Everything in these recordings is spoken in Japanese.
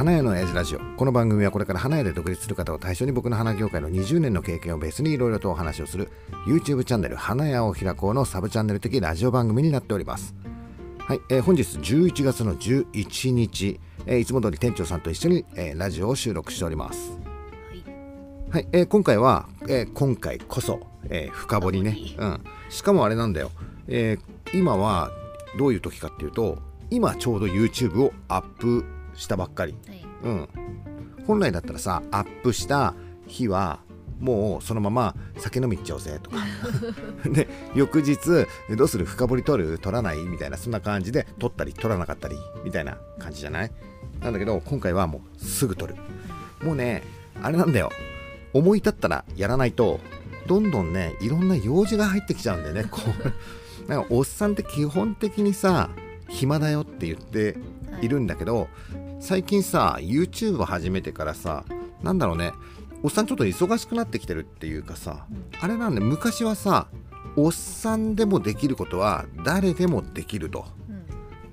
花屋の親父ラジオ。この番組はこれから花屋で独立する方を対象に僕の花業界の20年の経験をベースにいろいろとお話をする YouTube チャンネル花屋を開こうのサブチャンネル的ラジオ番組になっております。はい、えー本日11月の11日、えーいつも通り店長さんと一緒に、えーラジオを収録しております。はい、えー今回は、えー今回こそ、えー深掘りね、うん、しかもあれなんだよ、えー今はどういう時かっていうと今ちょうど YouTube をアップしたばっかり、はい。うん、本来だったらさアップした日はもうそのまま酒飲み行っちゃおうぜとか。で翌日どうする？深掘り取る？取らない？みたいなそんな感じで取ったり取らなかったりみたいな感じじゃない？なんだけど今回はもうすぐ取る。もうねあれなんだよ。思い立ったらやらないとどんどんねいろんな用事が入ってきちゃうんだよねこう。なんかおっさんって基本的にさ暇だよって言っているんだけど、最近さ YouTube を始めてからさなんだろうねおっさんちょっと忙しくなってきてるっていうかさ、あれなんで昔はさおっさんでもできることは誰でもできると。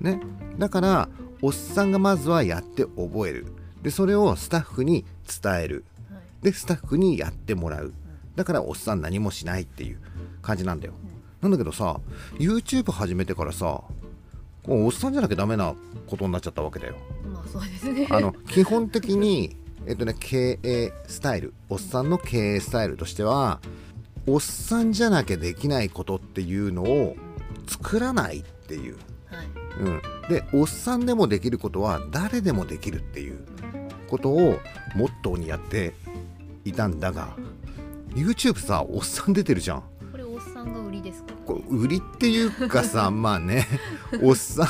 うん。ね。だからおっさんがまずはやって覚える。でそれをスタッフに伝える。はい。でスタッフにやってもらう。だからおっさん何もしないっていう感じなんだよ、なんだけどさ YouTube 始めてからさおっさんじゃなきゃダメなことになっちゃったわけだよ。まあそうですね。あの基本的に、えっとね、経営スタイルおっさんの経営スタイルとしてはおっさんじゃなきゃできないことっていうのを作らないっていう、はい。うん、でおっさんでもできることは誰でもできるっていう。ことをモットーにやっていたんだが YouTube さおっさん出てるじゃん。これおっさんが売りですか？これ売りっていうかさ まあね。おっさん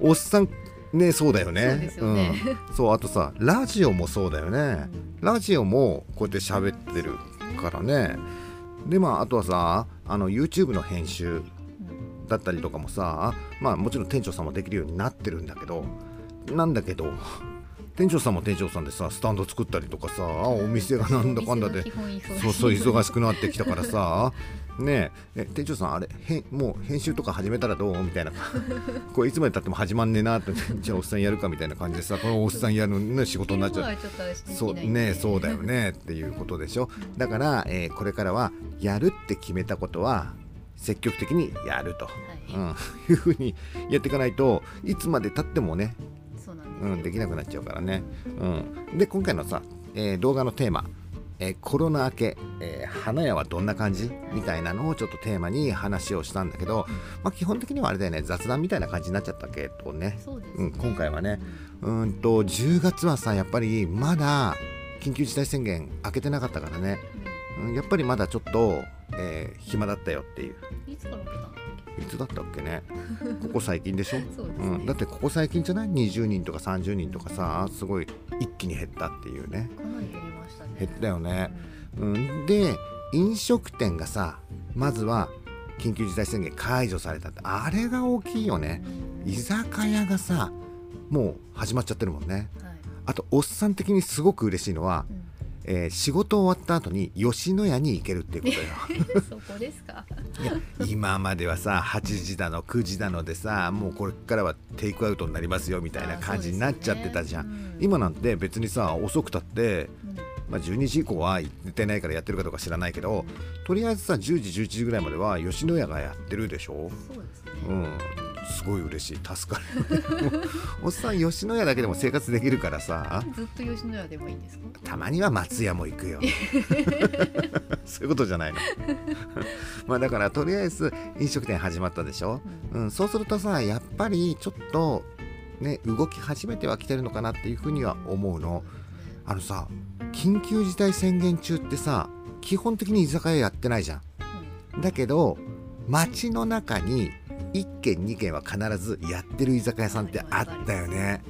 おっさんねそうだよね。そうね。うん、そうあとさラジオもそうだよね。ラジオもこうやって喋ってるからね。でまああとはさあの YouTube の編集だったりとかもさまあもちろん店長さんもできるようになってるんだけどなんだけど店長さんも店長さんでさスタンド作ったりとかさお店がなんだかんだでそうそう忙しくなってきたからさねええ店長さんあれへんもう編集とか始めたらどう？みたいな。これいつまでたっても始まんねえなって。じゃあおっさんやるかみたいな感じでさこのおっさんやるの、ね、仕事になっちゃう。そうねそうだよねっていうことでしょ。だから、えーこれからはやるって決めたことは積極的にやると、はい。うん、いうふうにやっていかないといつまでたってもねうん、できなくなっちゃうからね。うん、で今回のさ、えー動画のテーマ、えーコロナ明け、えー花屋はどんな感じみたいなのをちょっとテーマに話をしたんだけど、まあ、基本的にはあれだよね雑談みたいな感じになっちゃったけどね。そうん、今回はね。うーんと10月はさやっぱりまだ緊急事態宣言開けてなかったからね、うん、やっぱりまだちょっと、えー暇だったよっていう。うんいつから受けたんだっいつだったっけね？ここ最近でしょ？ね。うん、だってここ最近じゃない？20人とか30人とかさすごい一気に減ったっていうね減ったよね、うん、で飲食店がさまずは緊急事態宣言解除されたってあれが大きいよね。うん居酒屋がさもう始まっちゃってるもんね。はい。あとおっさん的にすごく嬉しいのは、うん。えー仕事終わった後に吉野家に行けるっていうことよ。そこですか？いや今まではさ8時だの9時だのでさもうこれからはテイクアウトになりますよみたいな感じになっちゃってたじゃん、あそうですよね今なんて別にさ遅くたって、うんまあ、12時以降は行ってないからやってるかどうか知らないけどとりあえずさ10時11時ぐらいまでは吉野家がやってるでしょ。そうですね。うん。すごい嬉しい。助かる。おっさん吉野家だけでも生活できるからさ。ずっと吉野家でもいいんですか？たまには松屋も行くよ。そういうことじゃないの。まあだからとりあえず飲食店始まったでしょ、うん、そうするとさやっぱりちょっとね動き始めてはきてるのかなっていうふうには思うの。あのさ緊急事態宣言中ってさ基本的に居酒屋やってないじゃん。だけど街の中に1軒2軒は必ずやってる居酒屋さんってあったよね。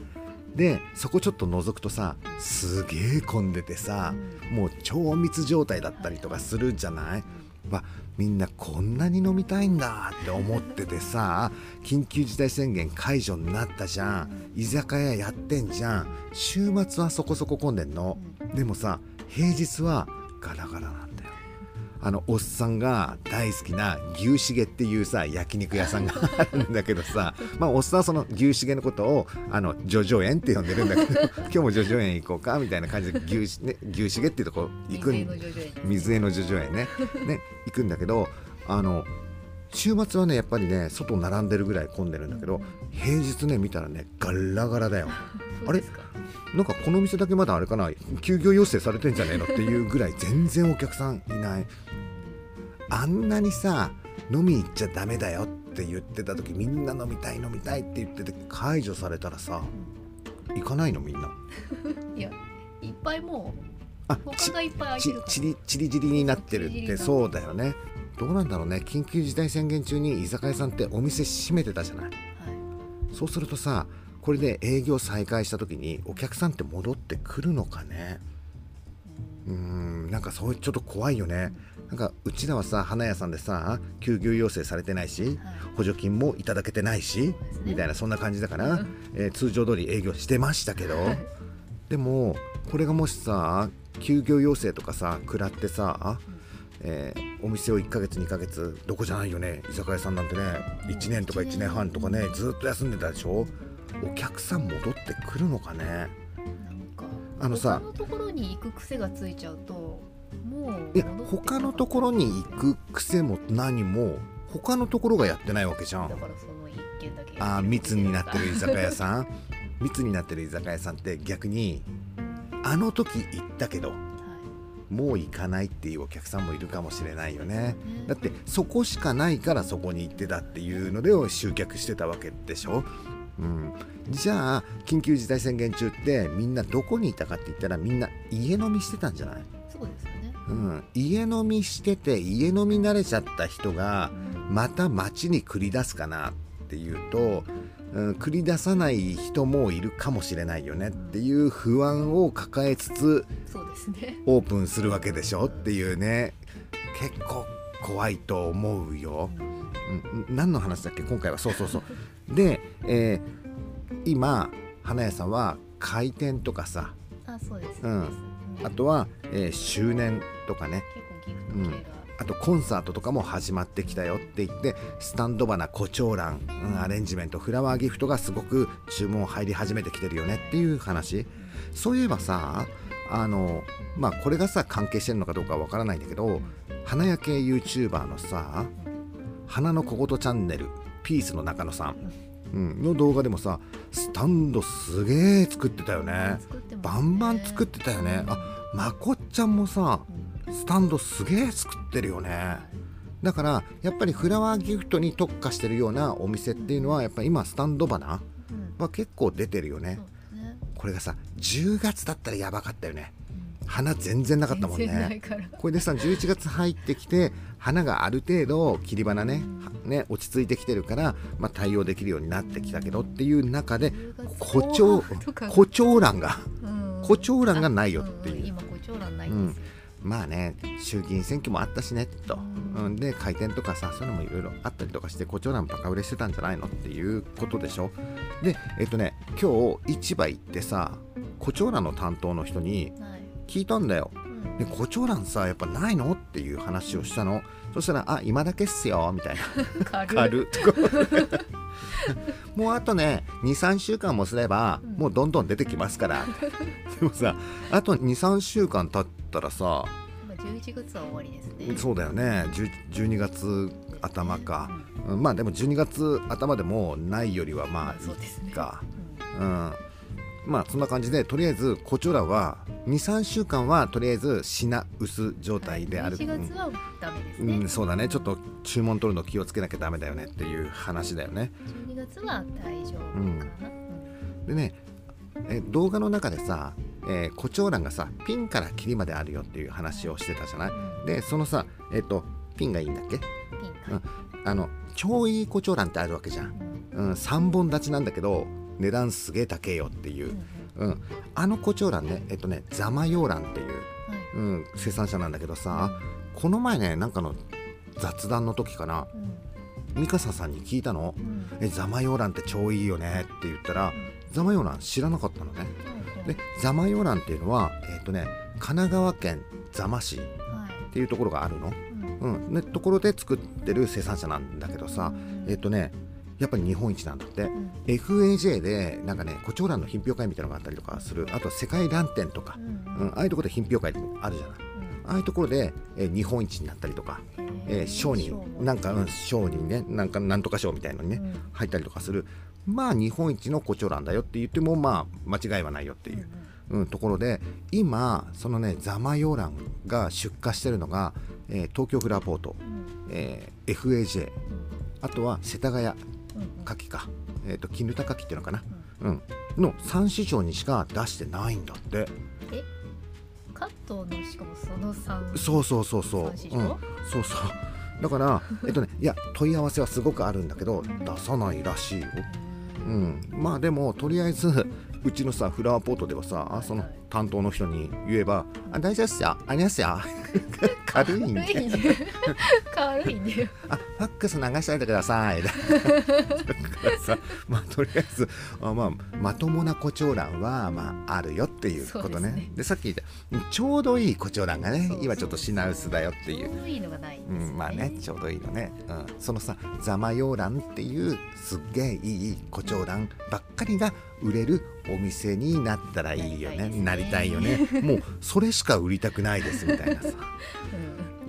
でそこちょっと覗くとさすげえ混んでてさもう超密状態だったりとかするじゃない？わみんなこんなに飲みたいんだって思っててさ緊急事態宣言解除になったじゃん。居酒屋やってんじゃん。週末はそこそこ混んでんの。でもさ平日はガラガラなんだよ。あのおっさんが大好きな牛しげっていうさ焼肉屋さんがあるんだけどさ まあおっさんはその牛しげのことをあのジョジョ園って呼んでるんだけど 今日もジョジョ園行こうかみたいな感じで牛し,、ね、牛しげっていうとこ行くん水江のジョジョ園。ね。ね行くんだけどあの週末はねやっぱりね外並んでるぐらい混んでるんだけど平日ね見たらねガラガラだよ。そうですかなんかこの店だけまだあれかな休業要請されてんじゃねえのっていうぐらい全然お客さんいない。あんなにさ飲み行っちゃダメだよって言ってた時みんな飲みたい飲みたいって言ってて解除されたらさ行かないのみんな？いやいっぱいもあう他がいっぱいちちりちりぢりになってるってそうだよね。どうなんだろうね。緊急事態宣言中に居酒屋さんってお店閉めてたじゃない。はい。そうするとさこれで営業再開した時にお客さんって戻ってくるのかね？うーんなんかそういうちょっと怖いよね。なんかうちらはさ花屋さんでさ休業要請されてないしはい。補助金もいただけてないし、みたいなそんな感じだからうん、えー通常通り営業してましたけど、はい。でもこれがもしさ休業要請とかさ食らってさ、えーお店を1ヶ月2ヶ月どこじゃないよね居酒屋さんなんてね1年とか1年半とかねずっと休んでたでしょ？お客さん戻ってくるのかね。あのさ他のところに行く癖がついちゃうともういや他のところに行く癖も何も他のところがやってないわけじゃん。だからその一軒だけあー密になってる居酒屋さん。密になってる居酒屋さんって逆にあの時行ったけどはもう行かないっていうお客さんもいるかもしれないよね。いね。だってそこしかないからそこに行ってたっていうので集客してたわけでしょ、うん、じゃあ緊急事態宣言中ってみんなどこにいたかって言ったらみんな家飲みしてたんじゃない、そうですよね。うん、家飲みしてて家飲み慣れちゃった人がうんまた街に繰り出すかなっていうと、うん、繰り出さない人もいるかもしれないよねっていう不安を抱えつつそうですね。オープンするわけでしょっていうね。結構怖いと思うよ。うん、何の話だっけ？今回は。そうそうそう。で、えー今花屋さんは開店とかさ。あそうです。あとは、えー周年とかね。結構ギフト系が。あとコンサートとかも始まってきたよって言ってスタンド花胡蝶蘭、うん、アレンジメントフラワーギフトがすごく注文入り始めてきてるよねっていう話。そういえばさあのまあこれがさ関係してるのかどうかわからないんだけど花屋系 YouTuber のさ花の小言チャンネルピースの中野さん、うん、の動画でもさスタンドすげえ作ってたよね。バンバン作ってたよね。あまこっちゃんもさうんスタンドすげえ作ってるよね。だからやっぱりフラワーギフトに特化してるようなお店っていうのはやっぱり今スタンド花うん。は結構出てるよね。これがさ10月だったらやばかったよね。うん。花全然なかったもんね。これでさ11月入ってきて花がある程度切り花ねはね落ち着いてきてるから、まあ、対応できるようになってきたけどっていう中で胡蝶胡蝶蘭が胡蝶蘭がないよっていう。今胡蝶蘭ないんです。よまあね衆議院選挙もあったしねと、うん。うん、で開店とかさそういうのもいろいろあったりとかして胡蝶蘭バカ売れしてたんじゃないのっていうことでしょ。でえっとね今日市場行ってさ胡蝶蘭の担当の人にはい。聞いたんだよ。うんで胡蝶蘭さやっぱないの？っていう話をしたの。そしたら「あ今だけっすよ」みたいな。軽軽 もうあとね23週間もすればうん。もうどんどん出てきますから。でもさあと23週間経ったらさ今11月は終わりですね。そうだよね。10 12月頭か、うん。まあでも12月頭でもないよりはまあそうですね。いいか、うん。うん、まあそんな感じでとりあえずコチョラは23週間はとりあえず品薄状態である、11月はダメですね。うん、そうだね。ちょっと注文取るの気をつけなきゃダメだよねっていう話だよね。12月は大丈夫かな。うん。でねえ動画の中でさ、えー、コチョウランがさピンからキリまであるよっていう話をしてたじゃない？うん。でそのさえっ、とピンがいいんだっけ？ピンうん。あの超いいコチョウランってあるわけじゃん、うんうん、3本立ちなんだけど値段すげえ高えよっていう。う、んうん、あのコチョウランねえっとねザマヨーランっていう、はい。うん、生産者なんだけどさこの前ねなんかの雑談の時かな。うん。ミカサさんに聞いたの？うん「えザマヨーランって超いいよね」って言ったらザマヨーラン知らなかったのね。うんでザマヨーランっていうのはえっ、とね神奈川県座間市っはいていうところがあるの。うんうん。ね、ところで作ってる生産者なんだけどさえっ、とねやっぱり日本一なんだって、うん。FAJ でなんかね胡蝶蘭の品評会みたいなのがあったりとかする。あと世界蘭展とか。う、んうん、ああいうところで品評会ってあるじゃない。ああいうところで、えー日本一になったりとか、えー賞になんか、うん、賞にね。なんかなんとか賞みたいのにね、うん。入ったりとかする。まあ日本一の胡蝶蘭だよって言ってもまあ間違いはないよっていう、うん、ところで今そのねザマヨランが出荷してるのが、えー東京フラポート、えー FAJ あとは世田谷牡蠣か、えー、と絹田牡蠣っていうのかな、うん、の3市場にしか出してないんだって。関東のしかもその3そうそうそうそう、うん、そうそう。だから えっとねいや問い合わせはすごくあるんだけど出さないらしいよ。うん、まあでもとりあえずうちのさフラワーポートではさあその担当の人に言えば「あ大丈夫っすよ。ありますよ。軽いんで。軽いね軽いね あファックス流しといてください」だからさまあとりあえずあ、まあ、まともな胡蝶蘭は、まあ、あるよっていうことねですね。でさっき言ったちょうどいい胡蝶蘭がね今ちょっと品薄だよっていう。ちょうどいいのがないね。うん、まあねちょうどいいのね、うん、そのさザマヨーランっていうすっげえいい胡蝶蘭ばっかりが売れるお店になったらいいよね。ななりたいよね。もうそれしか売りたくないですみたいな。さ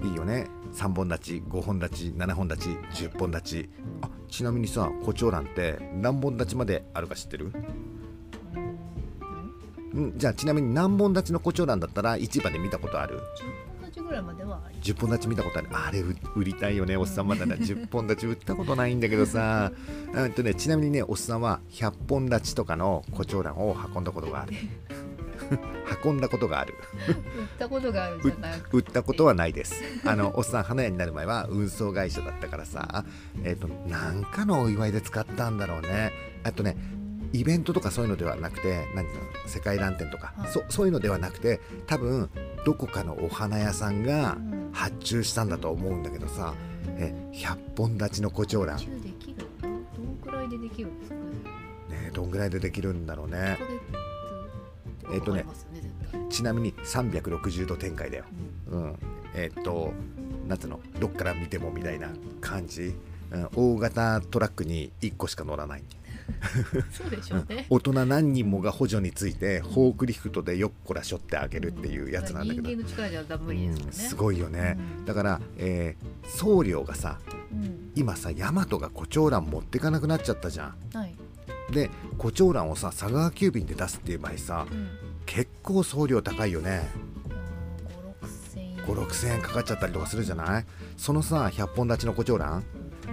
うん。いいよね。3本立ち5本立ち7本立ち10本立ち。あちなみにさ胡蝶蘭って何本立ちまであるか知ってる？んじゃあちなみに何本立ちの胡蝶蘭だったら市場で見たことある？10分ぐらいまではあり10本立ち見たことある。あれう売りたいよねおっさんまだね10本立ち売ったことないんだけどさ。うんとねちなみにねおっさんは100本立ちとかの胡蝶蘭を運んだことがある。運んだことがある。売ったことがあるんじゃなく売ったことはないです。あのおっさん花屋になる前は運送会社だったからさ。えっ、となんかのお祝いで使ったんだろうね。あとねイベントとかそういうのではなくて何ていうの世界蘭展とか、はいそそういうのではなくて多分どこかのお花屋さんがうん。発注したんだと思うんだけどさえ100本立ちの胡蝶蘭、どんくらいでできるんですかね？どんぐらいでできるんだろうね。1ヶ月えっとねちなみに360度展開だよ。うん。えっとなんつうの？どっから見てもみたいな感じ、うん、大型トラックに1個しか乗らないそうでしょうね。大人何人もが補助についてフォークリフトでよっこらしょってあげるっていうやつなんだけど、人間の力じゃダメですもんね。うんすごいよね、うん。だから、えー送料がさうん。今さヤマトがコチョウラン持ってかなくなっちゃったじゃはい。んでコチョウランをさ佐川急便で出すっていう場合さうん。結構送料高いよね。5 6千円。5 6千円かかっちゃったりとかするじゃない？そのさ100本立ちのコチョウラン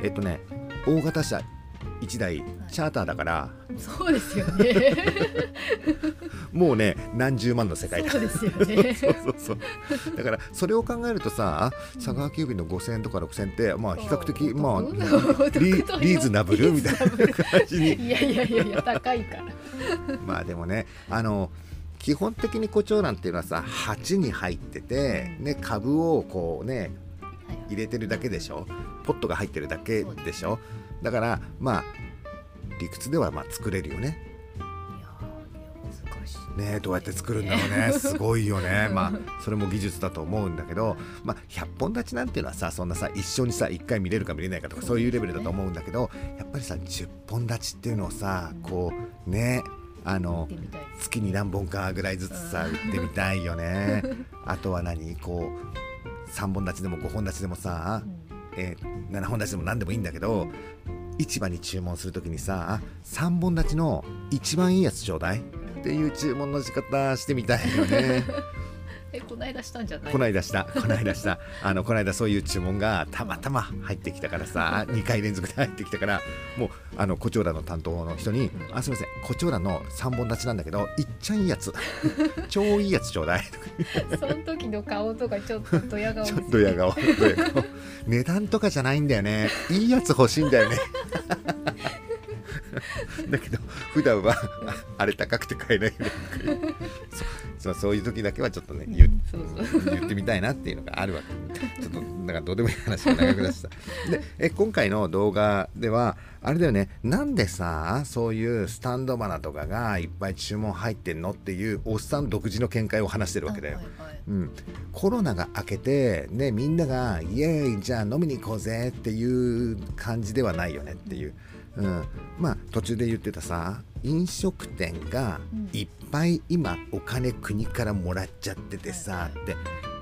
えっとね大型車1台チャーターだから。そうですよね。もうね何十万の世界だ。そうですよね。そうそうそう。だからそれを考えるとさ佐川急便の5000円とか6000円ってまあ比較的まあリリーズナブルみたいな感じにいやいやいやいや高いからまあでもねあの基本的にコチョウランっていうのはさ鉢に入ってて、ね、株をこうねはい入れてるだけでしょポットが入ってるだけでしょだからまあ理屈ではまあ作れるよね。ねどうやって作るんだろうね。すごいよね。まあそれも技術だと思うんだけど、まあ、100本立ちなんていうのはさそんなさ一緒にさ1回見れるか見れないかとかそういうレベルだと思うんだけどやっぱりさ10本立ちっていうのをさこうねあの月に何本かぐらいずつさ売ってみたいよね。あとは何こう3本立ちでも5本立ちでもさ、えー7本立ちでも何でもいいんだけど市場に注文する時にさ3本立ちの一番いいやつちょうだいっていう注文の仕方してみたいよね。えこないだしたんじゃない？こないだした。こないだした。あのこないだそういう注文がたまたま入ってきたからさ 2回連続で入ってきたからもうあのコチョウランの担当の人に「あすみません。コチョウランの3本立ちなんだけどいっちゃんいいやつ。超いいやつちょうだい」とかその時の顔とかちょっとドヤ顔ちょっとドヤ顔。値段とかじゃないんだよね。いいやつ欲しいんだよね だけど普段はああれ高くて買えないよねそそうそういう時だけはちょっとね言ってみたいなっていうのがあるわけ。ちょっとだからどうでもいい話が長くなってたでえ今回の動画ではあれだよね。なんでさそういうスタンドバナとかがいっぱい注文入ってんのっていうおっさん独自の見解を話してるわけだよ、はいはいうん、コロナが明けて、ね、みんながイエーイじゃあ飲みに行こうぜっていう感じではないよねっていう、うん、まあ途中で言ってたさ飲食店がいっぱい今お金国からもらっちゃっててさはい。って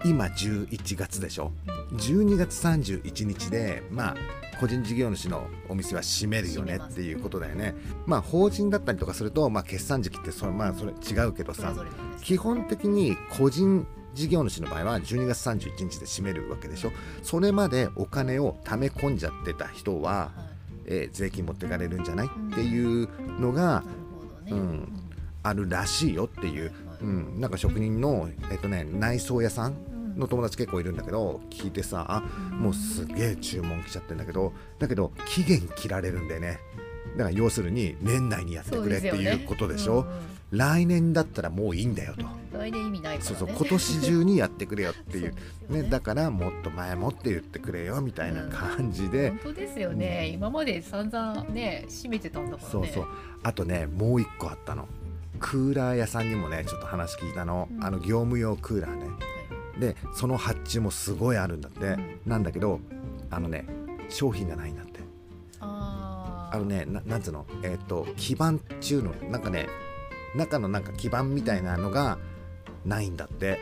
今11月でしょ？12月31日でまあ個人事業主のお店は閉めるよねっていうことだよね。まあ法人だったりとかすると、まあ、決算時期ってそれ,、まあ、それ違うけどさ基本的に個人事業主の場合は12月31日で閉めるわけでしょ？それまでお金を貯め込んじゃってた人は、はいえー税金持ってかれるんじゃない？っていうのがうん。あるらしいよっていう、はい。うん、なんか職人の、えっとね、内装屋さんの友達結構いるんだけど聞いてさあもうすげえ注文来ちゃってんだけどだけど期限切られるんだよね。だから要するに年内にやってくれっていうことでしょ？うんうん。来年だったらもういいんだよと。来年意味ないからね。そうそう今年中にやってくれよっていう。そうですよね、だからもっと前もって言ってくれよみたいな感じで、本当ですよね、今まで散々ね閉めてたんだからね。そうそう。あとねもう一個あったの。クーラー屋さんにもねちょっと話聞いたの、うん。あの業務用クーラーね。でその発注もすごいあるんだって、うん。なんだけどあのね商品がないんだって。あのねななんつうの？えっ、と基板っちゅうの。なんかね中のなんか基板みたいなのがないんだって。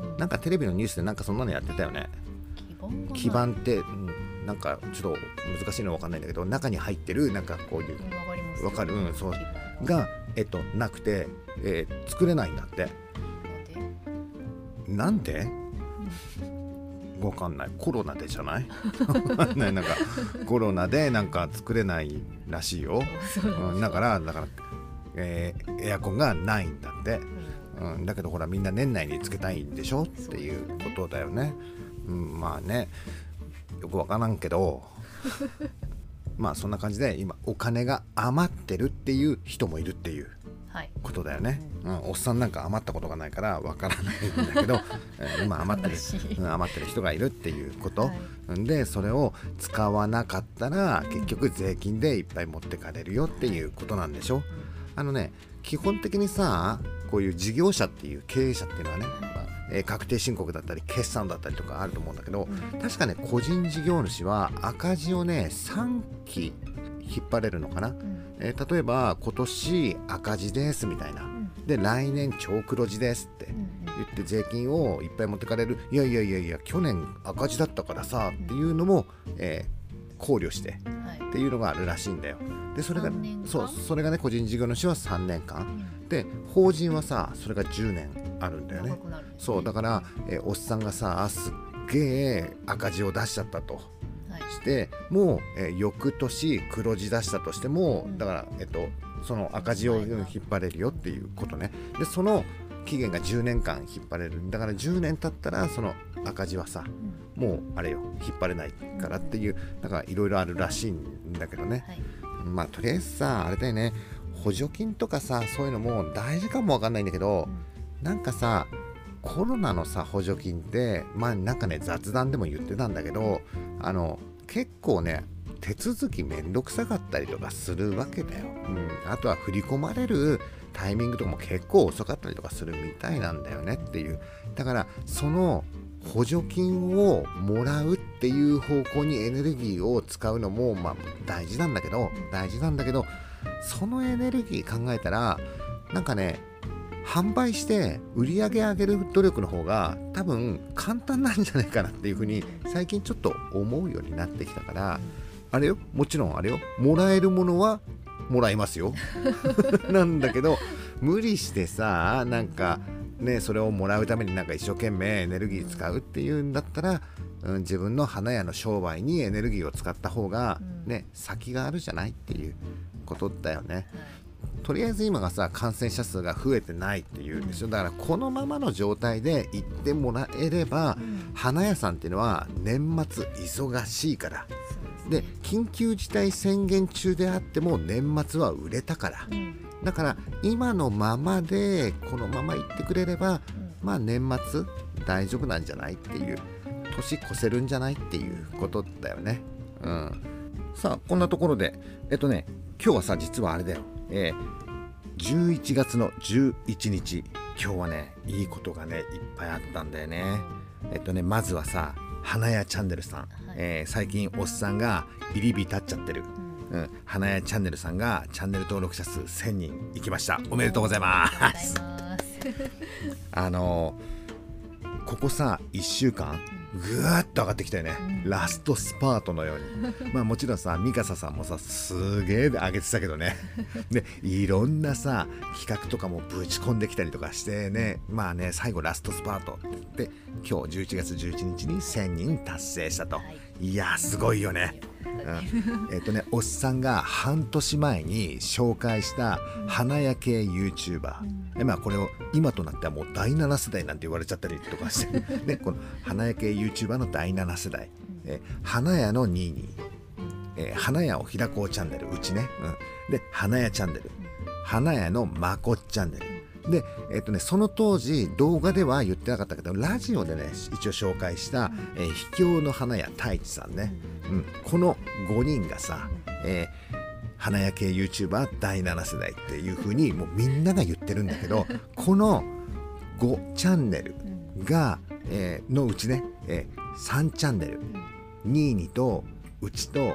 うん。なんかテレビのニュースでなんかそんなのやってたよね。基盤って、うん、なんかちょっと難しいのわかんないんだけど中に入ってるなんかこういう。うんわかる？うんそう。が、えっと、なくて、えー作れないんだって。なんで？わかんない。コロナでじゃない？わかんない。なんかコロナでなんか作れないらしいよ、うん、だからだから、えーエアコンがないんだって、うんうん、だけどほらみんな年内につけたいんでしょ？っていうことだよね。うん、まあね。よくわからんけど。まあそんな感じで今お金が余ってるっていう人もいるっていうはい。ことだよね。うん、おっさんなんか余ったことがないからわからないんだけど、え ー今余ってる。うん余ってる人がいるっていうこと、はい。んでそれを使わなかったら結局税金でいっぱい持ってかれるよっていうことなんでしょ？あのね基本的にさこういう事業者っていう経営者っていうのはね、まあえー確定申告だったり決算だったりとかあると思うんだけど、うん。確かね個人事業主は赤字をね3期引っ張れるのかな、うん。えー例えば今年赤字ですみたいな。うん。で来年超黒字ですってうん言って税金をいっぱい持ってかれる。いやいやいやいや去年赤字だったからさっていうのも、えー考慮してっていうのがあるらしいんだよでそれが3年間そうそれがね個人事業主は3年間。うん。で法人はさそれが10年あるんだよね。ねそうだから、えーおっさんがさすっげえ赤字を出しちゃったと。はい。してもう、えー翌年黒字出したとしても、うん。だから、えっと、その赤字をうん引っ張れるよっていうことね。でその期限が10年間引っ張れる。だから10年経ったらその赤字はさうん。もうあれよ引っ張れないからっていうだからいろいろあるらしいんだけどね。はいまあとりあえずさあれだよね。補助金とかさそういうのも大事かもわかんないんだけどなんかさコロナのさ補助金ってまあなんかね雑談でも言ってたんだけどあの結構ね手続きめんどくさかったりとかするわけだよ、うん、あとは振り込まれるタイミングとかも結構遅かったりとかするみたいなんだよねっていう。だからその補助金をもらうっていう方向にエネルギーを使うのもまあ大事なんだけど大事なんだけどそのエネルギー考えたらなんかね販売して売り上げ上げる努力の方が多分簡単なんじゃないかなっていうふうに最近ちょっと思うようになってきたからあれよ？もちろんあれよ。もらえるものはもらいますよ。なんだけど無理してさなんかねそれをもらうためになんか一生懸命エネルギー使うっていうんだったら、うん、自分の花屋の商売にエネルギーを使った方がうん。ね先があるじゃないっていうことだよね。はい。とりあえず今がさ感染者数が増えてないっていうんですよだからこのままの状態で行ってもらえればうん。花屋さんっていうのは年末忙しいからで緊急事態宣言中であっても年末は売れたから。うん。だから今のままでこのまま行ってくれればうん。まあ年末大丈夫なんじゃないっていう。年越せるんじゃないっていうことだよね。うん。さあこんなところでえっとね今日はさ実はあれだよ。えー、11月の11日。今日はねいいことがねいっぱいあったんだよね。えっとねまずはさ花屋チャンネルさん、えー、最近おっさんが入り火立っちゃってる、うん、花屋チャンネルさんがチャンネル登録者数1000人いきました。おめでとうございます。あのここさ1週間ぐーっと上がってきたよね、ラストスパートのように。まあもちろんさミカサさんもさすげえ上げてたけどね。でいろんなさ企画とかもぶち込んできたりとかしてね。まあね最後ラストスパートってって今日11月11日に1000人達成したと、い、いやすごいよね。うん、えっとねおっさんが半年前に紹介した花屋系 YouTuber、うん、まあこれを今となってはもう第7世代なんて言われちゃったりとかして、ね、この花屋系 YouTuber の第7世代、え花屋の22、えー、花屋を開こうチャンネル。うちね、うん、で花屋チャンネル。花屋のまこっチャンネルで、えっとね、その当時動画では言ってなかったけどラジオでね一応紹介した、えー、秘境の花屋太一さんね、うん、この5人がさ、えー、花屋系 YouTuber 第7世代っていう風にもうみんなが言ってるんだけど この5チャンネルが、えー、のうちね、えー、3チャンネル。22とうちと、えー、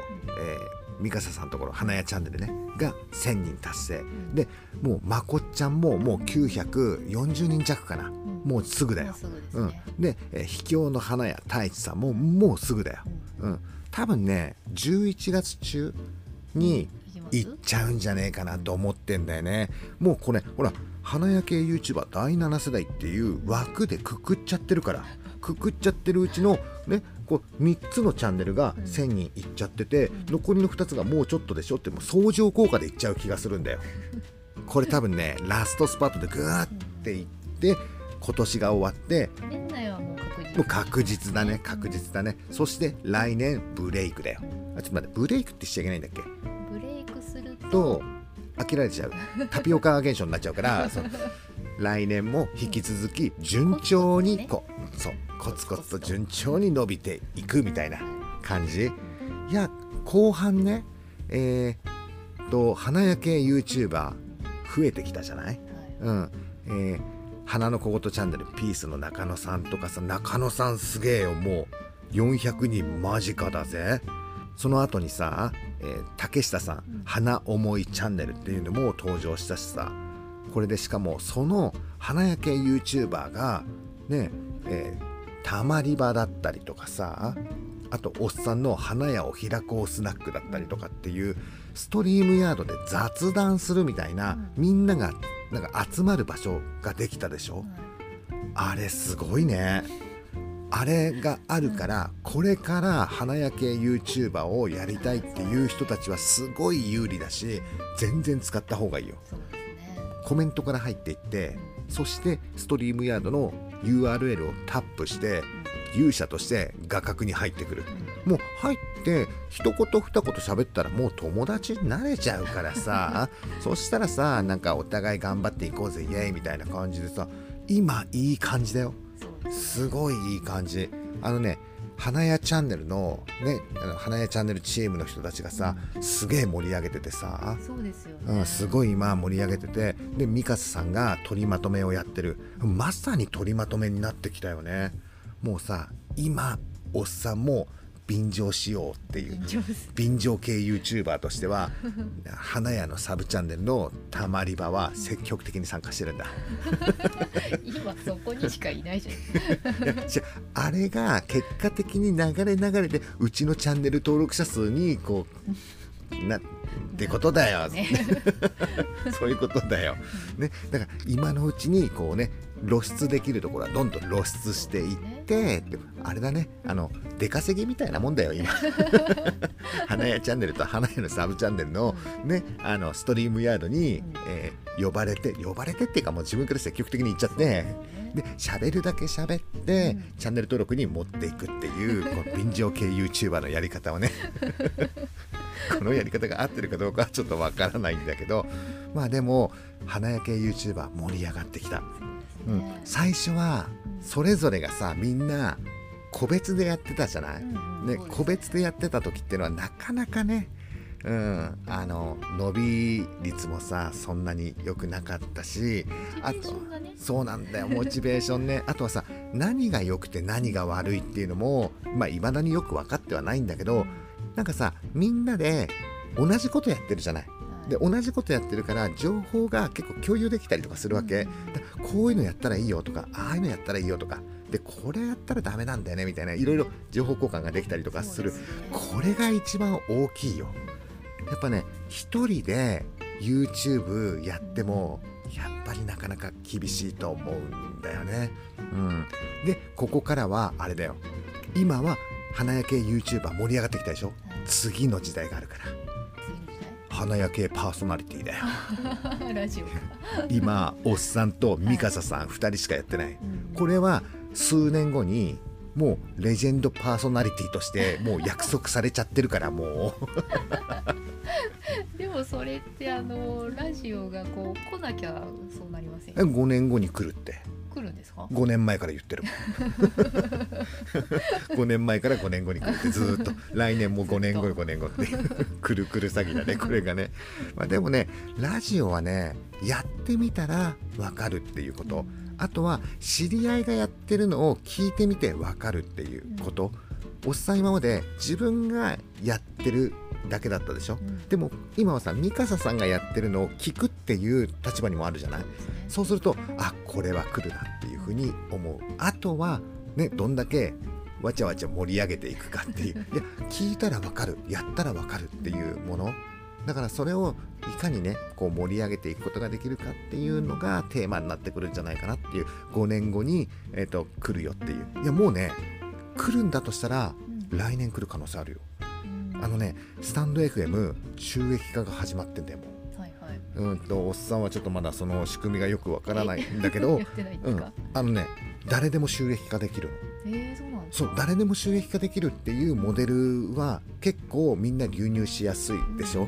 三笠さんのところ花屋チャンネルねが1000人達成、でもうまこっちゃんももう940人弱かな、もうすぐだよ。うん、で、え秘境の花屋太一さんももうすぐだよ。うん、多分ね11月中に行っちゃうんじゃねえかなと思ってんだよね。もうこれほら花屋系 YouTuber 第7世代っていう枠でくくっちゃってるからくくっちゃってるうちのねこう3つのチャンネルが1000人いっちゃってて、残りの2つがもうちょっとでしょってもう相乗効果でいっちゃう気がするんだよ。これ多分ねラストスパートでグーっていって今年が終わって年内はもう確実。もう確実だね確実だね、そして来年ブレイクだよ。あちょっと待ってブレイクってしちゃいけないんだっけ？ブレイクすると？飽きられちゃう。タピオカ現象になっちゃうから来年も引き続き順調にこうそうコツコツと順調に伸びていくみたいな感じ。いや後半ねえー、と花焼け YouTuber 増えてきたじゃない、うん。えー、花の小言チャンネルピースの中野さんとかさ中野さんすげえよもう400人間近だぜ。その後にさ、えー、竹下さん、花思いチャンネルっていうのも登場したしさ。これでしかもその花焼け YouTuber がねえー、たまり場だったりとかさあとおっさんの花屋を開こうスナックだったりとかっていうストリームヤードで雑談するみたいな、みんながなんか集まる場所ができたでしょ、あれすごいね。あれがあるからこれから花屋系 YouTuber をやりたいっていう人たちはすごい有利だし全然使った方がいいよ、コメントから入っていってそしてストリームヤードの URL をタップして勇者として画角に入ってくる。もう入って一言二言喋ったらもう友達になれちゃうからさ。そしたらさなんかお互い頑張っていこうぜイエーイみたいな感じでさ今いい感じだよ。すごいいい感じ。あのね花屋チャンネルのね花屋チャンネルチームの人たちがさ、すげえ盛り上げててさそうですよ、ね、うん、すごい今盛り上げててでミカスさんが取りまとめをやってる。まさに取りまとめになってきたよね。もうさ今おっさんも便乗しようっていう便乗系 YouTuber としては 花屋のサブチャンネルのたまり場は積極的に参加してるんだ。今そこにしかいないじゃん。あれが結果的に流れ流れでうちのチャンネル登録者数にこうなってことだよ、ね、そういうことだよ、ね、だから今のうちにこうね露出できるところはどんどん露出していってあれだねあの出稼ぎみたいなもんだよ今。花屋チャンネルと花屋のサブチャンネルの,、ね、あのストリームヤードに、えー、呼ばれて呼ばれてっていうかもう自分から積極的に行っちゃって。で喋るだけ喋って、チャンネル登録に持っていくっていう この便乗系 YouTuber のやり方をね。このやり方が合ってるかどうかはちょっとわからないんだけど。まあでも花屋系 YouTuber 盛り上がってきた。うん、最初はそれぞれがさみんな個別でやってたじゃない、ね、個別でやってた時っていうのはなかなかねうん、あの伸び率もさそんなに良くなかったしあとそうなんだよモチベーションね。あとはさ何が良くて何が悪いっていうのもまあいまだによく分かってはないんだけどなんかさみんなで同じことやってるじゃない？で同じことやってるから情報が結構共有できたりとかするわけ、だこういうのやったらいいよとかああいうのやったらいいよとか。でこれやったらダメなんだよねみたいないろいろ情報交換ができたりとかする。これが一番大きいよ。やっぱね一人で YouTube やってもやっぱりなかなか厳しいと思うんだよね、うん、でここからはあれだよ。今は花屋系 YouTuber 盛り上がってきたでしょ。次の時代があるから花屋系パーソナリティだよ ラジオが 今おっさんとミカサさん2人しかやってない。うん。これは数年後にもうレジェンドパーソナリティとしてもう約束されちゃってるからもう。でもそれってあのラジオがこう来なきゃそうなりませんえ5年後に来るって来るんですか？5年前から言ってる。もん5年前から5年後に来るってずーっと。来年も5年後5年後って。くるくる詐欺だねこれがね、まあ、でもねラジオはねやってみたら分かるっていうこと。あとは知り合いがやってるのを聞いてみて分かるっていうこと。おっさん今まで自分がやってるだけだったでしょ？うん。でも今はさミカサさんがやってるのを聞くっていう立場にもあるじゃない？そうでするとあこれは来るなっていうふうに思う。あとはねどんだけわちゃわちゃ盛り上げていくかっていう。いや聞いたらわかる。やったらわかるっていうもの。だからそれをいかにねこう盛り上げていくことができるかっていうのがテーマになってくるんじゃないかなっていう。5年後に、えー、と来るよっていう。いやもうね来るんだとしたらうん。来年来る可能性あるよ。うんあのねスタンド FM 収益化が始まってんだよもう。はいはい。うんとおっさんはちょっとまだその仕組みがよくわからないんだけど あのね誰でも収益化できるの。えー、そうなんですかそう誰でも収益化できるっていうモデルは結構みんな流入しやすいでしょ、う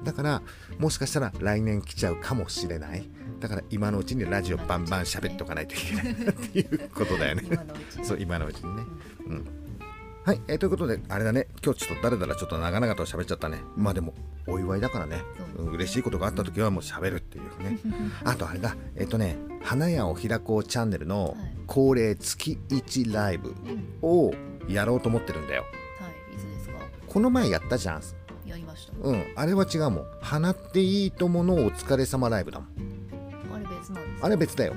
ん。だからもしかしたら来年来ちゃうかもしれない。だから今のうちにラジオバンバン喋っとかないといけないなっていうことだよね。今のうちに ね。うんはい、えーということであれだね今日ちょっとだらだらちょっと長々と喋っちゃったね。まあでもお祝いだからね。そう。嬉しいことがあった時はもう喋るっていうね。あとあれだ。えっ、とね花屋を開こうチャンネルのはい。恒例月1ライブうん。をやろうと思ってるんだよ。はいいつですか？この前やったじゃん。やりました、うんあれは違うもん。放っていいとものお疲れ様ライブだもん。あれ別なんですか？あれ別だよ。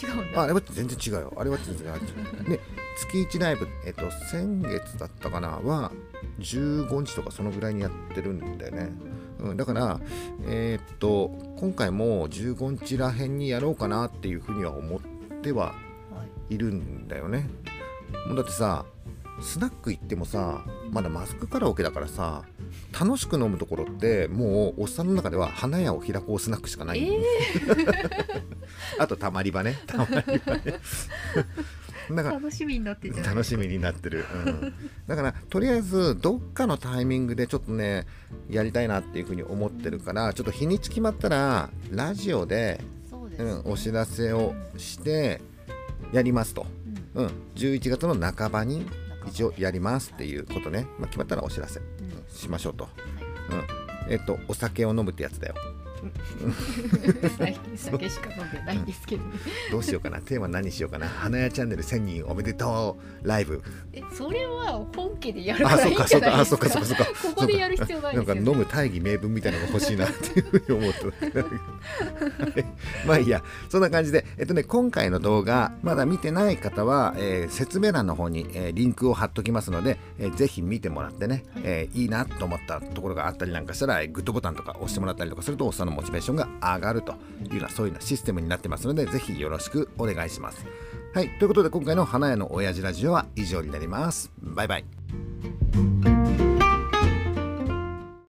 違うんだ。ああれは全然違うよ。あれは全然違う。で月1ライブえっと先月だったかなは15日とかそのぐらいにやってるんだよね、うん、だからえーっと今回も15日らへんにやろうかなっていうふうには思ってははい。いるんだよね。もうだってさスナック行ってもさまだマスクカラオケだからさ楽しく飲むところってもうおっさんの中では花屋を開こうスナックしかない、え あとたまり場ね。たまり場ね だから楽しみになってんじゃない？楽しみになってる、うん、だからとりあえずどっかのタイミングでちょっとねやりたいなっていうふうに思ってるからちょっと日にち決まったらラジオで、そうん、お知らせをしてやりますと、うん。うん、11月の半ばに一応やりますっていうことね、まあ、決まったらお知らせうん。しましょうと、うん、えっとお酒を飲むってやつだよ。はい酒しか飲んでないんですけどね。どうしようかな。テーマ何しようかな。花屋チャンネル1000人おめでとうライブ。えそれは本家でやるかあらいいんじそっかそっか。ゃないですか？あそっかそっか。そっかここでやる必要ないなんかですよ、ね、飲む大義名分みたいなのが欲しいなっていうふうに思って。まあいいや。そんな感じで、えっとね、今回の動画まだ見てない方は、えー説明欄の方に、えーリンクを貼っときますので、えーぜひ見てもらってね、えーいいなと思ったところがあったりなんかしたら、えーグッドボタンとか押してもらったりとかするとおっさんモチベーションが上がるというようなそういうようなシステムになってますのでぜひよろしくお願いします。はいということで今回の花屋の親父ラジオは以上になります。バイバイ。